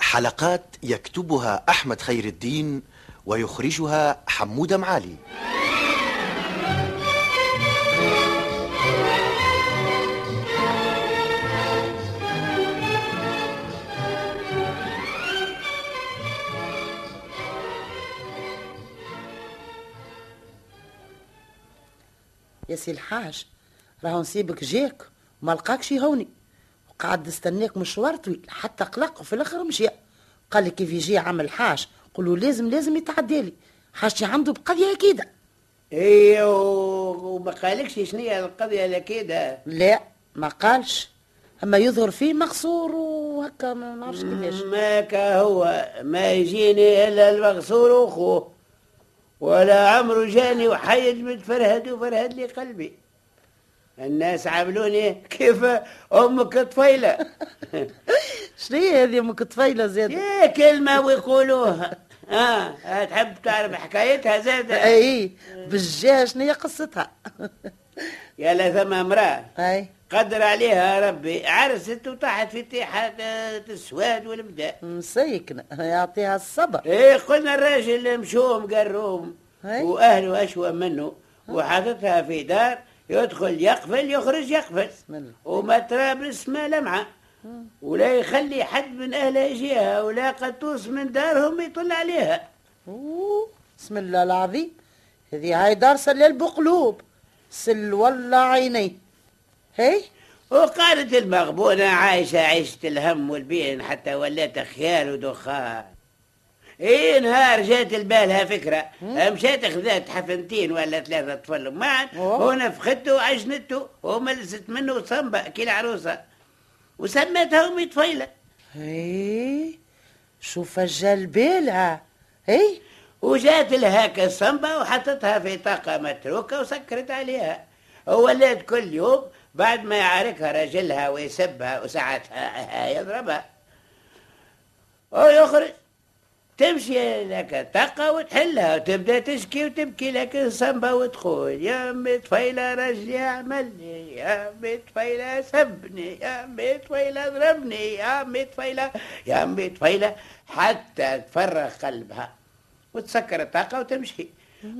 حلقات يكتبها أحمد خير الدين ويخرجها حمودة معالي. يا سي الحاج راهو نسيبك جاك وما لقاكش هوني وقعد نستناك مشوار طويل. حتى قلق وفي الآخر مشى قال لي كيف يجي عمل حاج قولوا لازم لازم يتعدى لي. حاجتي عنده بقضية أكيدة. إيه وما قالكش شنو هي القضية الأكيدة؟ لا ما قالش. أما يظهر فيه مقصور وهكا ما نعرفش كيفاش. ما كهو ما يجيني إلا المغسول واخوه ولا عمرو جاني وحيج متفرهد وفرهد لي قلبي. الناس عاملوني كيف أمك طفيلة. شنو هي هذه أمك طفيلة زاد يا كلمة ويقولوها. آه تحب تعرف حكايتها زاد أي بالجاه شنو هي قصتها؟ يا لا ثم امرأة. أي. قدر عليها ربي عرست وطاحت في تيحة السواد والبدا مسيكنة يعطيها الصبر. إيه قلنا الراجل مشوم قروم. وأهله أشوى منه وحاططها في دار يدخل يقفل يخرج يقفل. بسم. وما ترابس ما لمعة ولا يخلي حد من اهلها يجيها ولا قطوس من دارهم يطل عليها. أوه، بسم الله العظيم. هذه هاي دار سلال بقلوب. سل ولا عيني. هي؟ وقالت المغبونة عايشة عيشة الهم والبين حتى ولات خيال ودخان. إيه نهار جات لبالها فكرة. مشات خذات حفنتين ولا ثلاثة طفل معا أوه. ونفخته وعجنته وملست منه صنبة كي العروسة وسمتها أمي طفيلة. هي شوف الجال بالها هي وجات لها كالصنبة وحطتها في طاقة متروكة وسكرت عليها. وولات كل يوم بعد ما يعاركها رجلها ويسبها وساعتها يضربها. ويخرج تمشي لك طاقة وتحلها وتبدأ تشكي وتبكي لك الصنبة وتقول يا أمي طفيلة رجلي عملني يا أمي طفيلة سبني يا أمي طفيلة ضربني يا أمي طفيلة يا أمي طفيلة حتى تفرغ قلبها وتسكر الطاقة وتمشي.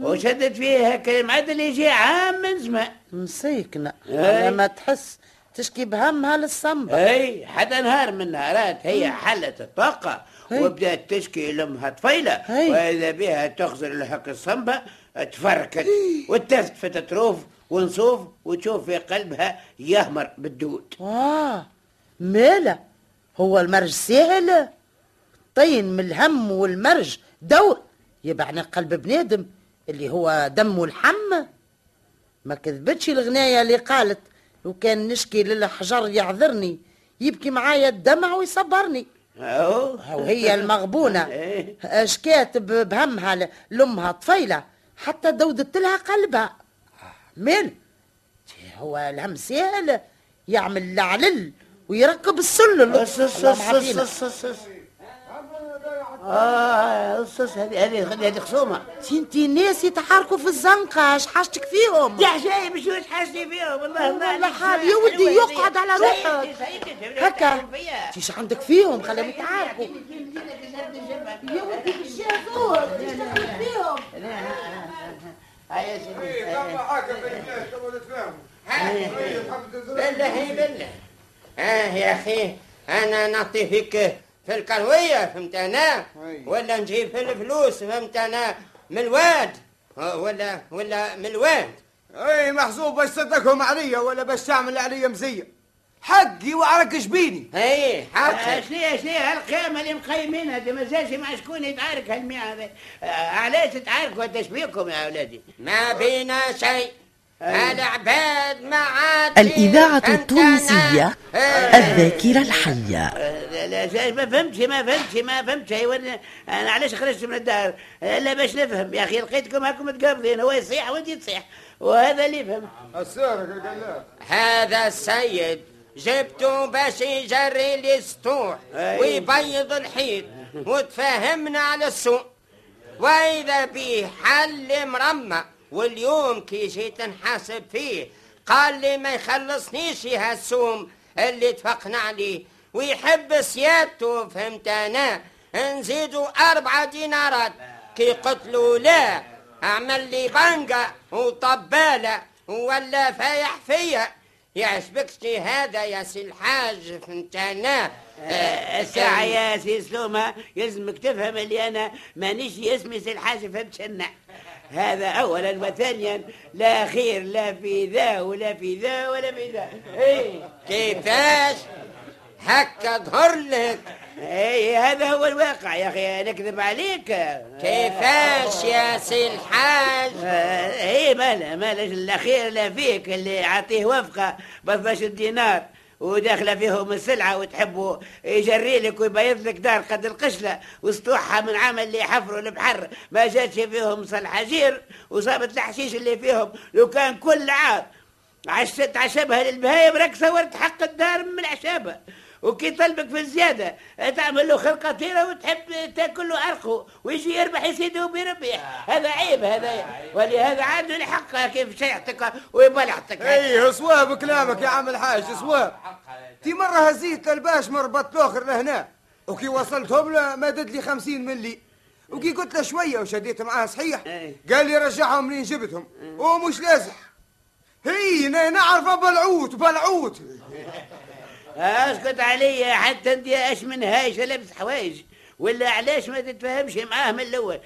وشدت فيها كلمة عدل يجي عام من زمان. على ما تحس تشكي بهمها للصنبة أي حتى نهار من النهارات هي حلت الطاقة. وبدأت تشكي لامها طفيلة. وإذا بها تخزر لحق الصنبة تفركت وتلتفت تروف ونصوف وتشوف في قلبها يهمر بالدود. آه مالا هو المرج سهل. طين من الهم والمرج دور. يبعني قلب بنادم اللي هو دم ولحم ما كذبتش الغناية اللي قالت لو كان نشكي للحجر يعذرني يبكي معايا الدمع ويصبرني. وهي المغبونة. إيه. شكات بهمها لأمها طفيلة حتى دودت لها قلبها. مال هو الهم سهل يعمل لعلل ويركب السلل. أص هذه هذه هذه خصومة. انتي ناس يتحركوا في الزنقة اش حاجتك فيهم؟ يا حجايب مش وش حاسني فيهم؟ والله ما والله حال يا هذه. يقعد على روحك. هكا. فيها. تيش عندك فيهم؟ خليهم يتعاركوا يا بالشافوت تشتغل فيهم. هيا يا سيدي الناس بالله بالله آه يا أخي أنا نعطي فيك في الكرويه فهمت أنا؟ ولا نجيب في الفلوس فهمت أنا؟ من الواد. ولا ولا من الواد. أي محسوب باش تصدقهم عليا ولا باش تعمل عليا مزية. حقي وعرك جبيني أي حقك شنو شنو هالقيامة اللي مقيمينها دي ما زالش مع شكون يتعارك هالمية هذا آه، علاش تتعاركوا انت بيكم يا أولادي؟ ما بينا شيء. الإذاعة التونسية أنا؟ الذاكرة الحية. لا ما فهمتش ما فهمتش ما فهمتش. أنا علاش خرجت من الدار؟ لا باش نفهم. يا أخي لقيتكم هاكم متقابلين هو يصيح وانت تصيح وهذا اللي القلاع هذا السيد جبته باش يجري لي السطوح. ويبيض الحيط وتفاهمنا على السوق. وإذا بيه حل مرمى واليوم كي جيت نحاسب فيه قال لي ما يخلصنيش هالسوم اللي اتفقنا عليه ويحب سيادته فهمت أنا؟ نزيدوا أربعة دينارات. كي قلت له لا أعمل لي بنقة وطبالة ولا فايح فيا. يعجبكش هذا يا سي الحاج فهمت أنا؟ آه، الساعة يا سي سلومة يلزمك تفهم اللي أنا مانيش اسمي سي الحاج فهمت شنع هذا أولا وثانيا لا خير لا في ذا ولا في ذا ولا في ذا. إيه. كيفاش؟ هكا ظهر لك. إيه هذا هو الواقع يا أخي نكذب عليك. كيفاش يا سي الحاج؟ إيه مالا مالا الاخير لا فيك اللي عطيه وفقة ب 12 دينار وداخله فيهم السلعة وتحبوا يجري لك ويبيض لك دار قد القشلة وسطوحها من عام اللي حفروا البحر ما جاتش فيهم صالحجير وصابت الحشيش اللي فيهم لو كان كل عام عشت عشبها للبهايم راك صورت حق الدار من العشابة. وكي طلبك في الزيادة تعمل له خلقة طيرة وتحب تاكل له عرقه ويجي يربح يسيده وبيربح. هذا عيب هذا ولهذا عنده الحق كيف شيعتك ويبلعتك إيه صواب كلامك يا عم الحاج صواب تي مرة هزيت الباش مربط الآخر لهنا. وكي وصلتهم له مدد لي خمسين ملي وكي قلت له شوية وشديت معاه صحيح. إيه. قال لي رجعهم منين جبتهم. ومش لازم. هي نعرف بلعوت بلعوت. اسكت علي حتى انت اش من هايش لابس حوايج. ولا علاش ما تتفاهمش معاه من الأول؟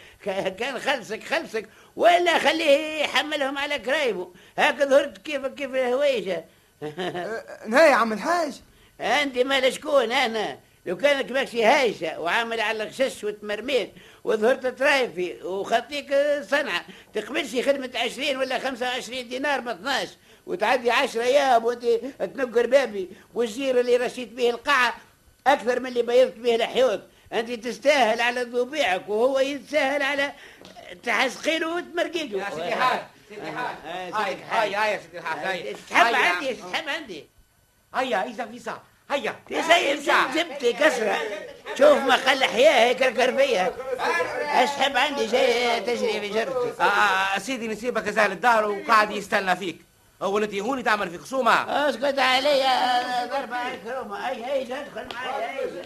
كان خلصك خلصك. ولا خليه يحملهم على كرايبه. هكذا ظهرت كيف كيف الهويجه أه، نهاية يا عم الحاج. انت مال شكون أنا؟ لو كانك ماكشي هايشة وعامل على الغشش وتمرميت وظهرت ترايفي وخطيك صنعة تقبلش خدمة 20 ولا 25 دينار ب 12 وتعدي 10 أيام وأنت تنقر بابي والجير اللي رشيت به القاعة أكثر من اللي بيضت به الحيوط. أنت تستاهل على ذبيعك وهو يتساهل على تحسقيله وتمرقيده يا سيدي حاج سيدي حاج هاي هاي هاي يا سيدي الحاج هاي. تحب هيا. عندي تحب عندي. هيا إذا فيسا هيا. زي جبتي كسرة. شوف ما خلى حياة هيك كركر فيا أسحب عندي شيء تجري في جرتي آه، آه، سيدي نسيبك زال الدار وقاعد يستنى فيك. اول انت هوني تعمل في خصومة. أسكت علي أنا ضربة الكرومة أي أي ادخل معي أي.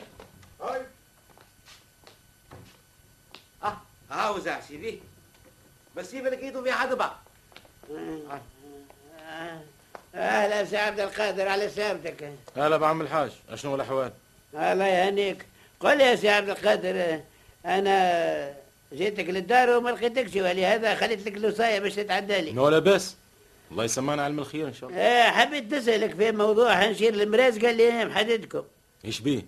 آه هاوزع سيدي بس سيب لك إيده في عدبه أهلا سي عبد القادر على سلامتك هلا بعم الحاج أشنو الأحوال؟ الله يهنيك. قل يا سي عبد القادر أنا جيتك للدار وما لقيتكش ولهذا خليت لك الوصايه باش تتعدى لي. نو لا بس الله يسمعنا علم الخير إن شاء الله آه، حبيت نسألك في موضوع هنشير المراس قال لي محددكم إيش بيه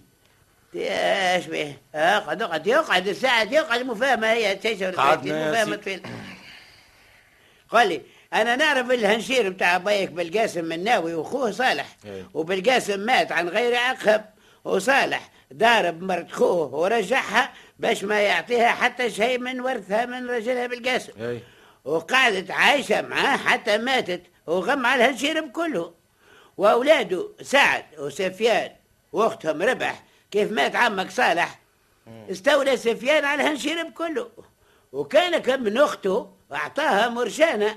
إيش به؟ اقعد اقعد يقعد الساعة يقعد مفاهمة هي تشهر مفاهمة. طويلة قال لي أنا نعرف الهنشير بتاع بايك بالقاسم مناوي وأخوه صالح إيه. وبالقاسم مات عن غير عقب وصالح ضارب مرت خوه ورجعها باش ما يعطيها حتى شيء من ورثها من رجلها بالقاسم اي وقعدت عايشة معاه حتى ماتت وغم على الهنشيرب كله. وأولاده سعد وسفيان وأختهم ربح كيف مات عمك صالح؟ استولى سفيان على الهنشيرب كله. وكان كم من أخته أعطاها مرشانة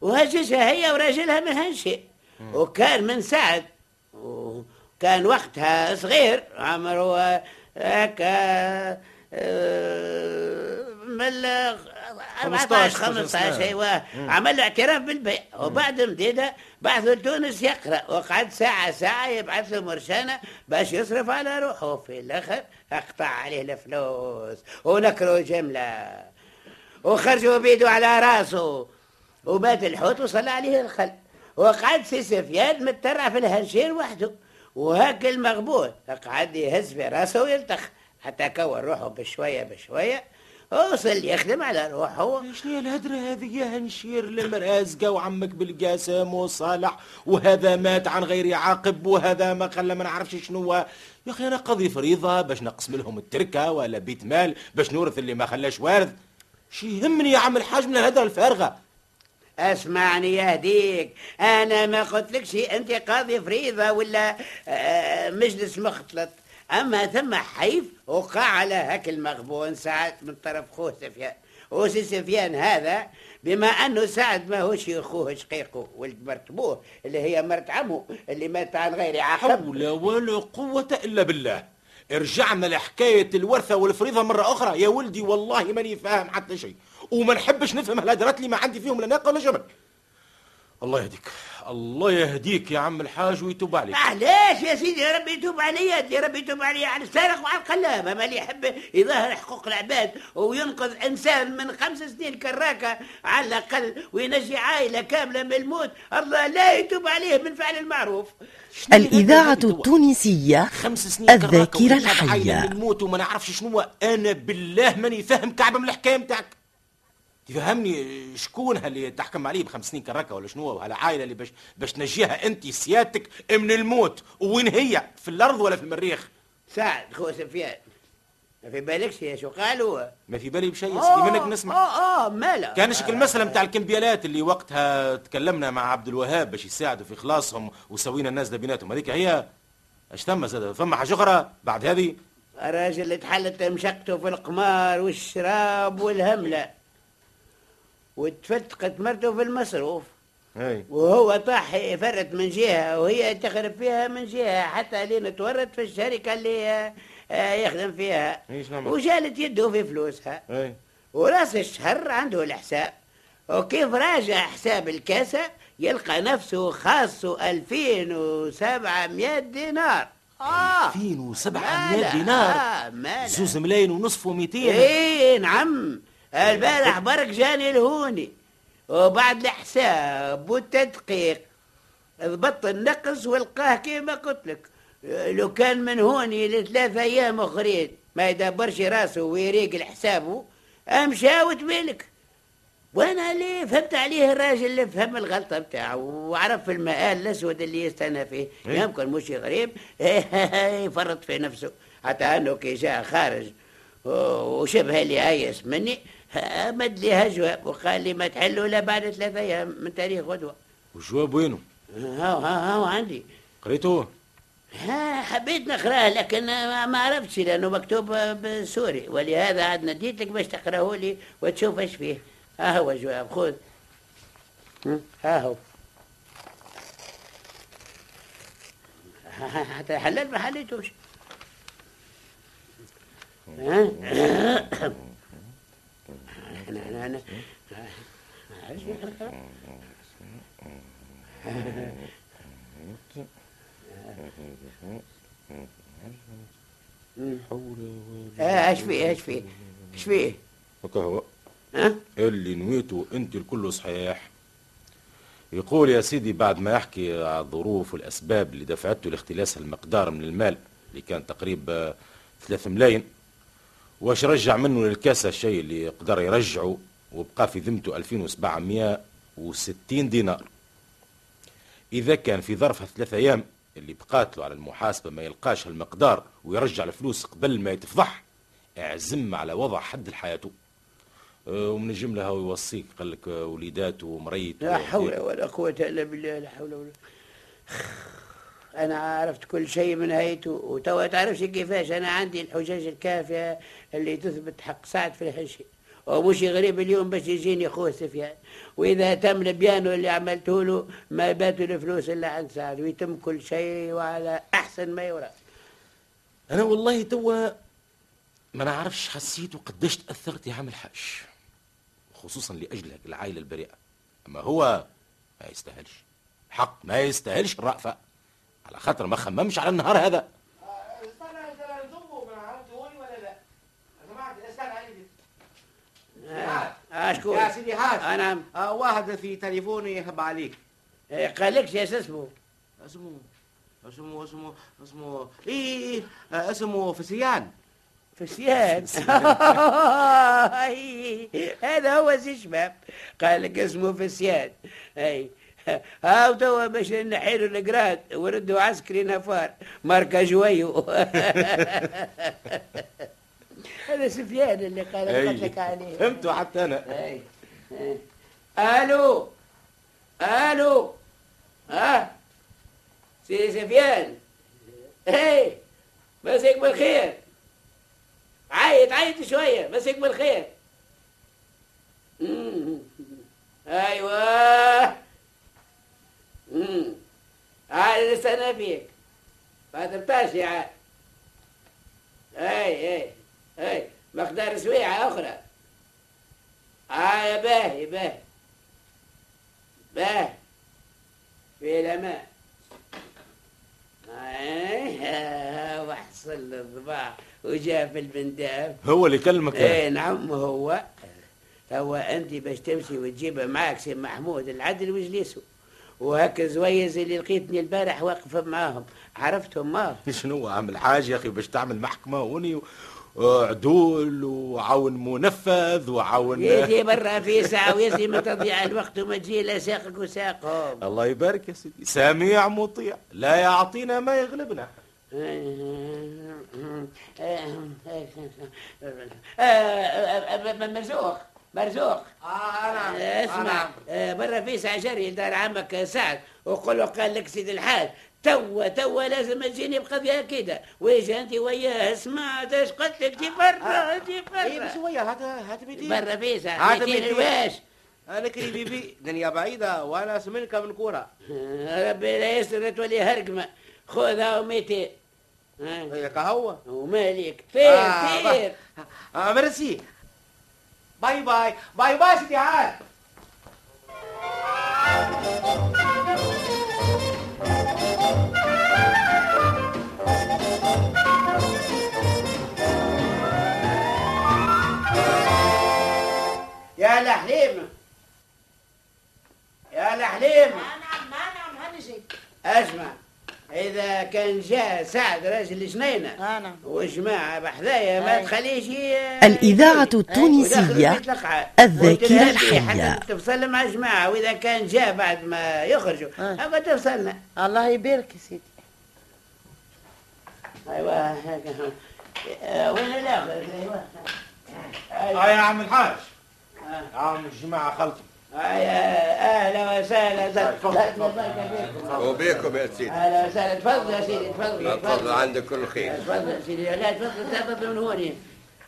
وهجسها هي وراجلها من هنشي. وكان من سعد وكان وقتها صغير عمره هكا آه، من 14 15 15 سنة. أيوه. عمل له اعتراف بالبيع. وبعد مديده بعثوا لتونس يقرأ وقعد ساعة ساعة يبعث له مرشانه باش يصرف على روحه. وفي الآخر أقطع عليه الفلوس ونكروا جملة. وخرجوا بيده على راسه. ومات الحوت وصلى عليه الخل. وقعد سي سفيان مترع في الهنشير وحده. وهاك المغبون قعد يهز في راسه ويلتخ. حتى كون روحه بشوية بشوية. وصل يخدم على روحه. شنو الهدرة هذه؟ يا هنشير لمرأزقة وعمك بالقاسم وصالح وهذا مات عن غير عاقب وهذا ما خلى ما نعرفش شنو يا أخي أنا قضي فريضة باش نقسم لهم التركة ولا بيت مال باش نورث اللي ما خلاش وارث. شي يهمني يا عم الحاج من الهدرة الفارغة. أسمعني يهديك أنا ما قلتلكش أنت قاضي فريضة ولا آه، مجلس مختلط أما ثم حيف وقع على هاك المغبون ساعات من طرف خوه سفيان. وسي سفيان هذا؟ بما أنه سعد ما هوش اخوه شقيقه ولد مرت أبوه اللي هي مرت عمه اللي مات عن غير عقب. حول ولا قوة إلا بالله. رجعنا لحكاية الورثة والفريضة مرة أخرى. يا ولدي والله ماني فاهم حتى شيء. وما نحبش نفهم الهدرات اللي ما عندي فيهم لا ناقة ولا جمل الله يهديك. الله يهديك يا عم الحاج ويتوب عليك. علاش يا سيدي؟ يا ربي يتوب عليا يا ربي يتوب عليا على السارق وعلى القلاب اما اللي يحب يظهر حقوق العباد وينقذ إنسان من خمس سنين كراكة على الأقل وينجي عائلة كاملة من الموت. الله لا يتوب عليه من فعل المعروف. الإذاعة التونسية خمس سنين الذاكرة الحية من الموت وما نعرفش شنو أنا بالله ماني فاهم كعبة من الحكاية متاعك تفهمني شكون اللي تحكم عليه بخمس سنين كراكة ولا شنو على عائلة اللي باش باش تنجيها أنت سيادتك من الموت. وين هي؟ في الأرض ولا في المريخ؟ سعد خو سفيان ما في بالكش يا شو قالوا؟ ما في بالي بشيء يا سيدي منك نسمع. آه آه مالا كان شكل المسألة متاع الكمبيالات اللي وقتها تكلمنا مع عبد الوهاب باش يساعدوا في خلاصهم وسوينا الناس ده بيناتهم. هذيك هي اش ثم زاد؟ ثم حاجة أخرى بعد هذه؟ الراجل اللي تحلت مشقته في القمار والشراب والهملة. وتفتقت مرته في المصروف. هاي وهو طاح يفرط من جهة وهي تخرب فيها من جهة حتى لين تورط في الشركة اللي آه، يخدم فيها. إيش نعمل؟ وجالت يده في فلوسها. هاي وراس الشهر عنده الحساب. وكيف راجع حساب الكاسة؟ يلقى نفسه خاصه 2700 دينار. آه. 2700 مالا، دينار. آه مالا. زوز ملايين ونصف و200 إيه نعم. البارح برك جاني الهوني وبعد الحساب والتدقيق ضبط النقص والقاه كيما قلت لك. لو كان من هوني لثلاثة أيام أخرين ما يدبرش راسه ويريق حسابه امشى وتبيلك وأنا ليه فهمت عليه الراجل اللي فهم الغلطة بتاعه وعرف المآل الأسود اللي يستنى فيه. إيه. يمكن مش غريب. يفرط في نفسه حتى أنه كي جاء خارج. وشبه اللي ايس مني. مد لي هجوه وقال لي ما تحلوا إلا بعد ثلاثة أيام من تاريخ غدوة. والجواب وينه؟ هاو هاو عندي. قريتوه ها حبيت نقرأه لكن ما عرفتش لأنه مكتوب بسوري. ولهذا عاد نديتك باش تقرأه لي وتشوف إيش فيه. ها هو جواب خذ. ها هو. حتى حلال ما حليتوش. ها؟ أنا أنا أنا آه، إيش فيه إيش فيه إيش فيه هكا هو. ها؟ اللي نويته أنت الكل صحيح. يقول يا سيدي بعد ما يحكي على الظروف والأسباب اللي دفعته لاختلاس المقدار من المال اللي كان تقريبا 3 ملايين واش رجع منه للكاسة الشيء اللي قدر يرجعه؟ وبقى في ذمته 2760 دينار. إذا كان في ظرف ثلاثة أيام اللي بقات له على المحاسبة ما يلقاش هالمقدار ويرجع الفلوس قبل ما يتفضح اعزم على وضع حد لحياته. آه، ومن الجملة هو يوصيك قال لك آه، وليداته ومريته لا حول ولا قوة إلا بالله لا حول ولا أنا عرفت كل شيء من هيته وتوا تعرفش كيفاش. أنا عندي الحجج الكافية اللي تثبت حق سعد في الهالشيء ومش غريب اليوم باش يجيني خوه سفيان. وإذا تم البيانو اللي عملته له ما باتوا الفلوس إلا عند سعد ويتم كل شيء وعلى أحسن ما يرام. أنا والله توا ما نعرفش حسيت وقداش تأثرت يا عم الحاج خصوصا لأجل هيك العائلة البريئة. أما هو ما يستاهلش. حق ما يستاهلش الرأفة. على خاطر ما خممش على النهار هذا. أشكون يا سيدي حاج أنا آه واحد في تليفوني يهب عليك. قالكش يا اسمه؟ اسمه اسمه اسمه اسمه آه، اسمه فسيان. فسيان؟ هذا هو زي شباب. قال لك اسمه فسيان. أي. هاو توا باش نحيلوا القراد وردوا عسكري نفار. ماركا جويو. هذا سفيان اللي قال أي. لك عليه. فهمتوا حتى أنا. أي. أي. ألو. ألو. ها؟ سي سفيان. أي. مسك بالخير. عيط عيط شوية. مسك بالخير. مم. أيوه. أمم. عاد فيك ما تبطاش يا عاد أي أي. مقدار سويعه أخرى. آه باهي باهي باهي في الأمان. آه وحصل الضباع وجاء في البنداب هو اللي كلمك؟ إيه نعم هو. هو أنت باش تمشي وتجيبه معك سي محمود العدل وجليسه وهكا زويز اللي لقيتني البارح واقف معاهم. عرفتهم ما؟ شنو عامل حاجة يا أخي باش تعمل محكمة؟ وني عدول وعون منفذ وعون يدي برا في ساعة ويزي من تضيع الوقت وما تجي لا ساقك وساقهم. الله يبارك يا سيدي. سميع مطيع. لا يعطينا ما يغلبنا. مرزوق مرزوق. أنا اسمع آه، برا في ساعة جري دار عمك سعد. وقول له قال لك سيد الحاج توا توا لازم تجيني بقضية كده. ويجي انت وياه اسمع إيش قلت لك جي برا جي اي بس برا شوية هات هات بيدي برا هذا 200 بيدي. الواش أنا كري بيبي دنيا بعيدة وأنا سمنك من كورة. آه، ربي لا يستر تولي هرقمة. خذها وميتين آه، هي كهوة. ومالك؟ طير آه، طير آه ميرسي. باي باي. باي باي سيدي عاد يا الحليم يا الحليم نعم نعم هنجي اسمع إذا كان جاء سعد راجل جنينة آه نعم وجماعة بحذايا ما أي. تخليش الإذاعة وداخل التونسية. الذاكرة الحية. حتى تفصل مع جماعة وإذا كان جاء بعد ما يخرجوا. هبا تفصلنا الله يبارك يا سيدي أيوه هكا. آه، وين الآخر أيوه آه يا عم الحاج آه. عم الجماعه خلطوا. آه، أهلا وسهلا تفضل، تفضل. وبيكم يا سيدي. أهلا وسهلا. تفضل يا سيدي تفضل تفضل. عندك كل خير. تفضل يا سيدي. لا تفضل تفضل من هوني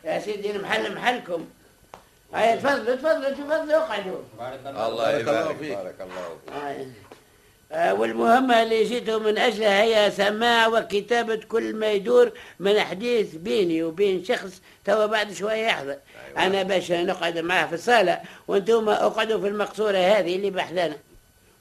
يا سيدي المحل محلكم. هيا تفضلوا تفضلوا تفضلوا اقعدوا. الله يبارك بارك الله فيك. آه، والمهمة اللي جيتوا من أجلها هي سماع وكتابة كل ما يدور من حديث بيني وبين شخص توا بعد شوية يحضر. أنا باش نقعد معاه في الصالة وأنتم اقعدوا في المقصورة هذه اللي بحذانا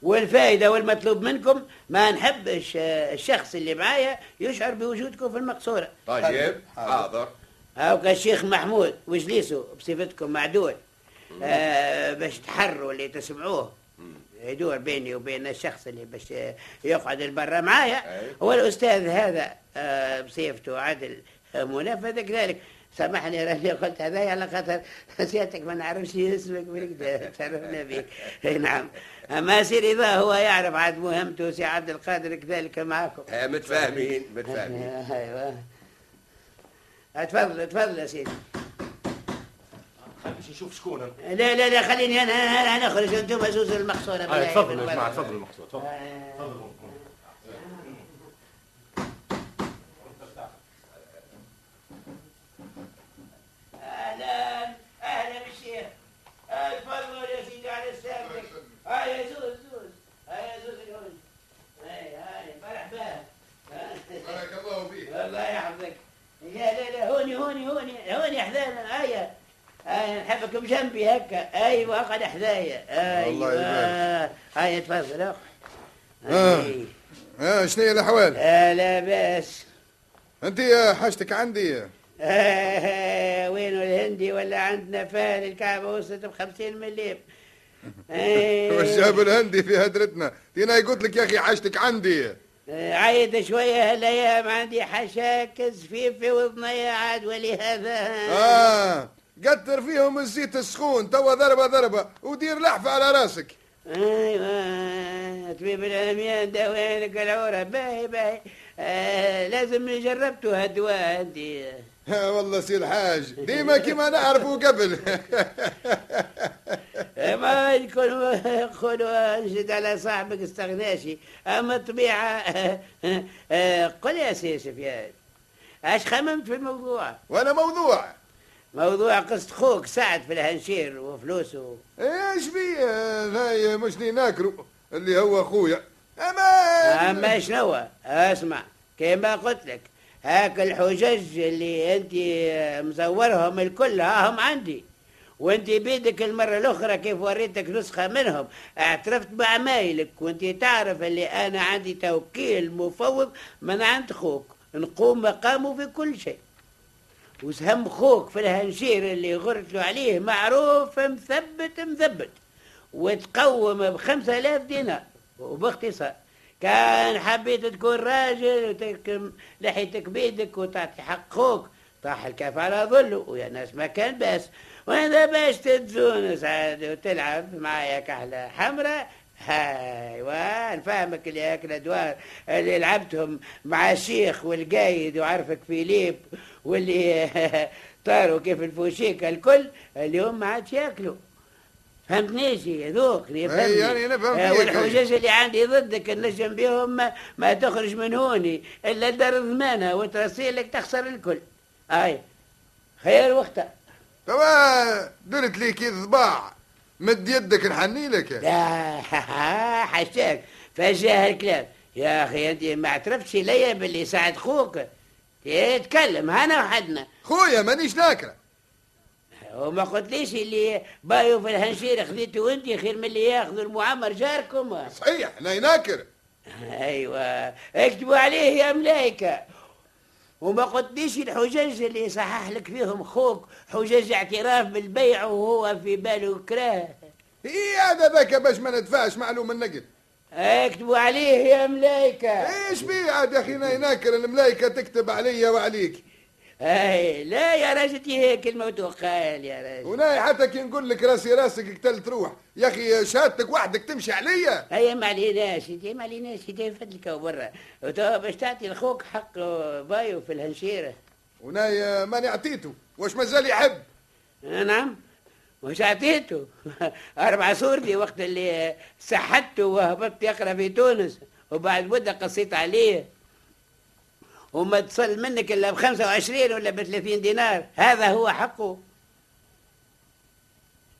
والفائدة والمطلوب منكم ما نحبش آه، الشخص اللي معايا يشعر بوجودكم في المقصورة. طيب حاضر. هاوكا الشيخ محمود وجليسه بصفتكم معدول. آه باش تحروا اللي تسمعوه. يدور بيني وبين الشخص اللي باش يقعد البرا معايا. أي. هو الأستاذ هذا آه بصفته عدل منفذ كذلك سامحني راني قلت هذا على خاطر سيادتك ما نعرفش اسمك بالكدا تعرفنا بك أي نعم. أما سي رضا هو يعرف عاد مهمته سي عبد القادر كذلك معكم متفاهمين متفاهمين. أيوه. تفضل تفضل يا سيدي. باش نشوف شكون أنا. لا لا لا خليني أنا أنا أنا اخرج أنتم زوز المقصوره آه، تفضلوا يا. جماعة تفضلوا المقصود تفضل آه. تفضلوا أهلا أهلا بالشيخ آه، تفضلوا يا سيدي على السلامة هاي يا زوز زوز هاي يا زوز الهون هاي هاي مرحبا بارك الله فيك الله يحفظك لا لا لا هوني هوني هوني هوني حذانا هيا هيا نحبك بجنبي هكا أيوه اقعد حذايا الله أيوه هيا تفضل اخ آه. أي. الاحوال آه لا بأس. أنت يا حاجتك عندي. آه وينو الهندي ولا عندنا فال الكعبة وصلت بخمسين مليم؟ آه. والشاب الهندي في هدرتنا؟ تينا قلت لك يا أخي حاجتك عندي. آه، عيد شوية هالايام عندي حشاك زفيف في وضني عاد ولهذا آه قتر فيهم الزيت السخون توا ضربة ضربة ودير لحفة على راسك. أيوه طبيب العميان داوينك العورة باهي باهي آه لازم جربتوا هالدواء ها والله سي الحاج ديما كيما نعرفوا قبل. ما يكون يقولوا انشد على صاحبك استغناشي. أما الطبيعة آه، قل يا سي سفيان أش خممت في الموضوع؟ وأنا موضوع. موضوع قصة خوك سعد في الهنشير وفلوسه. إيش بيه هاي مش لي ناكرو اللي هو أخويا. اما أما شنو أسمع كما قلت لك هاك الحجج اللي أنت مزورهم الكل هم عندي. وأنت بيدك المرة الأخرى كيف وريتك نسخة منهم. اعترفت بعمايلك وأنت تعرف اللي أنا عندي توكيل مفوض من عند خوك. نقوم مقامه في كل شيء. وسهم خوك في الهنشير اللي غرت له عليه معروف مثبت مثبت وتقوم بخمسة آلاف دينار. وباختصار كان حبيت تكون راجل وتركم لحيتك بيدك وتعطي حق خوك طاح الكاف على ظله ويا ناس ما كان باس. وإذا باش تتزونس عاد وتلعب معايا كحلة حمراء ايوا نفهمك اللي هاك الادوار اللي لعبتهم مع الشيخ والقايد وعرفك فيليب واللي طاروا كيف الفوشيكا الكل اليوم ما عادش يأكلوا. فهمتنيش اللي يفهمني أي يعني نفهم آه، فيك. والحجج اللي عندي ضدك النجم بهم ما, ما تخرج من هوني إلا دار ضمانه وترسيلك تخسر الكل. اي خير وقتها توا درت لي كي ضباع. مد يدك نحني لك. لا حشاك. فجاه الكلام. يا أخي أنت ما اعترفتش ليا باللي ساعد خوك. تكلم هنا وحدنا. خويا مانيش ناكرة. وما قلتليش اللي بايو في الهنشير خذيته وانت خير من اللي ياخذوا المعمر جاركم. صحيح أنا ناكر. أيوه. اكتبوا عليه يا ملايكة. وما قلتليش الحجج اللي صحح لك فيهم خوك. حجج اعتراف بالبيع وهو في باله كراه إيه هذا ذاك باش ما ندفعش معلوم النقد؟ اكتبوا عليه يا ملايكة. إيش بيه عاد يا أخي ناكر الملايكة تكتب عليا وعليك؟ اي لا يا راجلتي هيك الموت قال يا راجل وناي حتى كي نقول لك راسي راسك قتلت روح يا أخي شهادتك وحدك تمشي عليا. هيا ما عليناش انت ما عليناش انت فدلك برا. وتوا باش تعطي لخوك حق بايو في الهنشيره وناي ماني عطيته؟ واش مازال يحب؟ آه، نعم. وش عطيته؟ أربع صورتي وقت اللي سحته وهبطت يقرأ في تونس وبعد مدة قصيت عليه. وما تصل منك إلا بخمسة وعشرين ولا بثلاثين دينار. هذا هو حقه.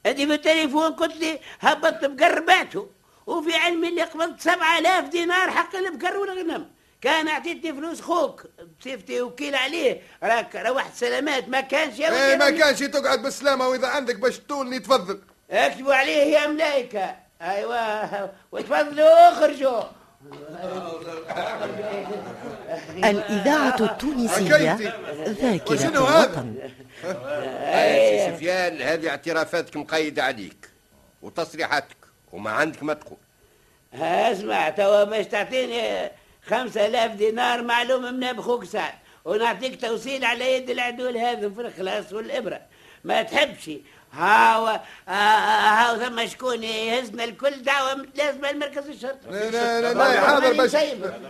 أنت بالتليفون قلت لي هبطت بقر بعته وفي علمي اللي قبضت سبعة آلاف دينار حق البقر والغنم كان أعطيتني فلوس خوك بصفتي وكيل عليه. راك روحت سلامات ما كانش يا إيه ما كانش تقعد بالسلامة وإذا عندك باش تطولني تفضل. اكتبوا عليه يا ملايكة. أيوه وتفضلوا اخرجوا الإذاعة التونسية. ذاكرة وشنو هذا؟ الوطن سفيان هذه اعترافاتك مقيدة عليك وتصريحاتك وما عندك ما تقول اسمع توا باش تعطيني خمسة آلاف دينار معلوم من بخوك سعد ونعطيك توصيل على يد العدول هذا في الخلاص والإبرة ما تحبش هاو هاو ثم شكون يهزنا الكل دعوة متلازمة لمركز الشرطة. لا لا لا لا حاضر باش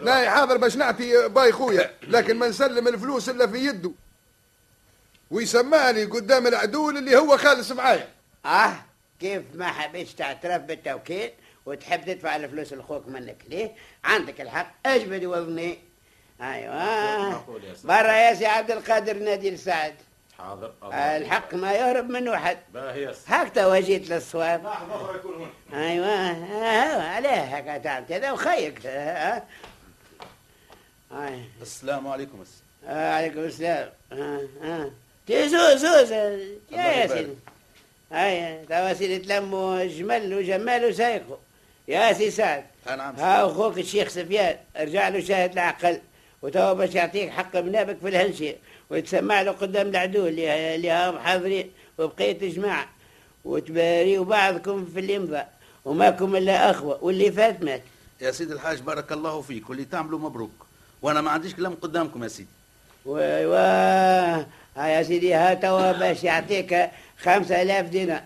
لا حاضر باش نعطي باي خويا لكن ما نسلم الفلوس إلا في يده. ويسمعني قدام العدول اللي هو خالص معايا. آه كيف ما حبيتش تعترف بالتوكيل وتحب تدفع الفلوس لخوك منك ليه؟ عندك الحق. اجبد وضني. أيوه. برا يا سي عبد القادر نادي لسعد. حاضر الحق ما يهرب منه حد باهي هكذا وجيت للصواب. أيوه. آه، عليه هكا تعمل كذا وخيك. آه. آه. السلام عليكم آه، عليكم السلام. آه. آه. تي زوز زوز يا. سيدي هيا توا سيدي تلموا جمل وجمال وسايقوا يا سي سعد نعم ها أخوك الشيخ سفيان ارجع له شاهد العقل. وتوا باش يعطيك حق منابك في الهنشير وتسمع له قدام العدو اللي اللي هم حاضرين. وبقية جماعة. وتباريوا بعضكم في مضى وماكم إلا أخوة. واللي فات مات. يا سيدي الحاج بارك الله فيك. واللي تعملوا مبروك. وأنا ما عنديش كلام قدامكم يا سيدي. ها يا سيدي ها توا باش يعطيك خمسة آلاف دينار.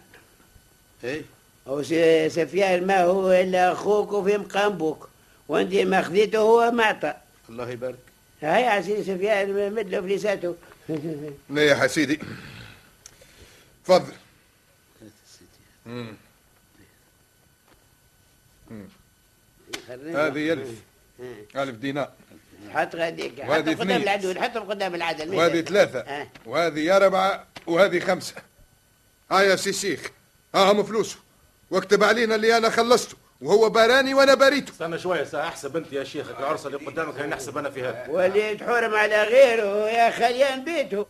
إيه؟ وسفيان ما هو إلا أخوك وفي مقام بوك وأنت ما خذيته هو ما عطى. الله يبارك. هاي يا سيدي سفيان مدلو فليساته. لا يا حسيدي؟ تفضل. هذه ألف. ألف دينار. حط غاديك حطهم قدام. العدو حطهم قدام العدل. وهذه ثلاثة. آه. وهذه أربعة وهذه خمسة. ها يا سي شيخ ها هم فلوسه. واكتب علينا اللي أنا خلصته. وهو باراني وأنا باريته. استنى شوية ساعه احسب أنت يا شيخ العرس اللي قدامك هي نحسب أنا في هذا واللي تحرم على غيره يا خليان بيته.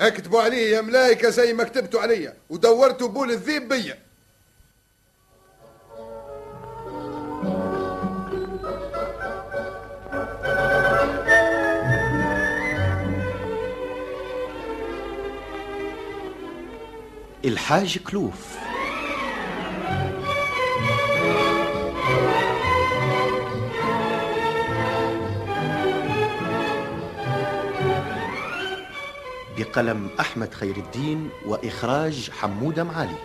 اكتبوا عليه يا ملايكة زي ما كتبتوا عليا ودورتوا بول الذيب بيا الحاج كلوف. بقلم أحمد خير الدين وإخراج حمودة معالي.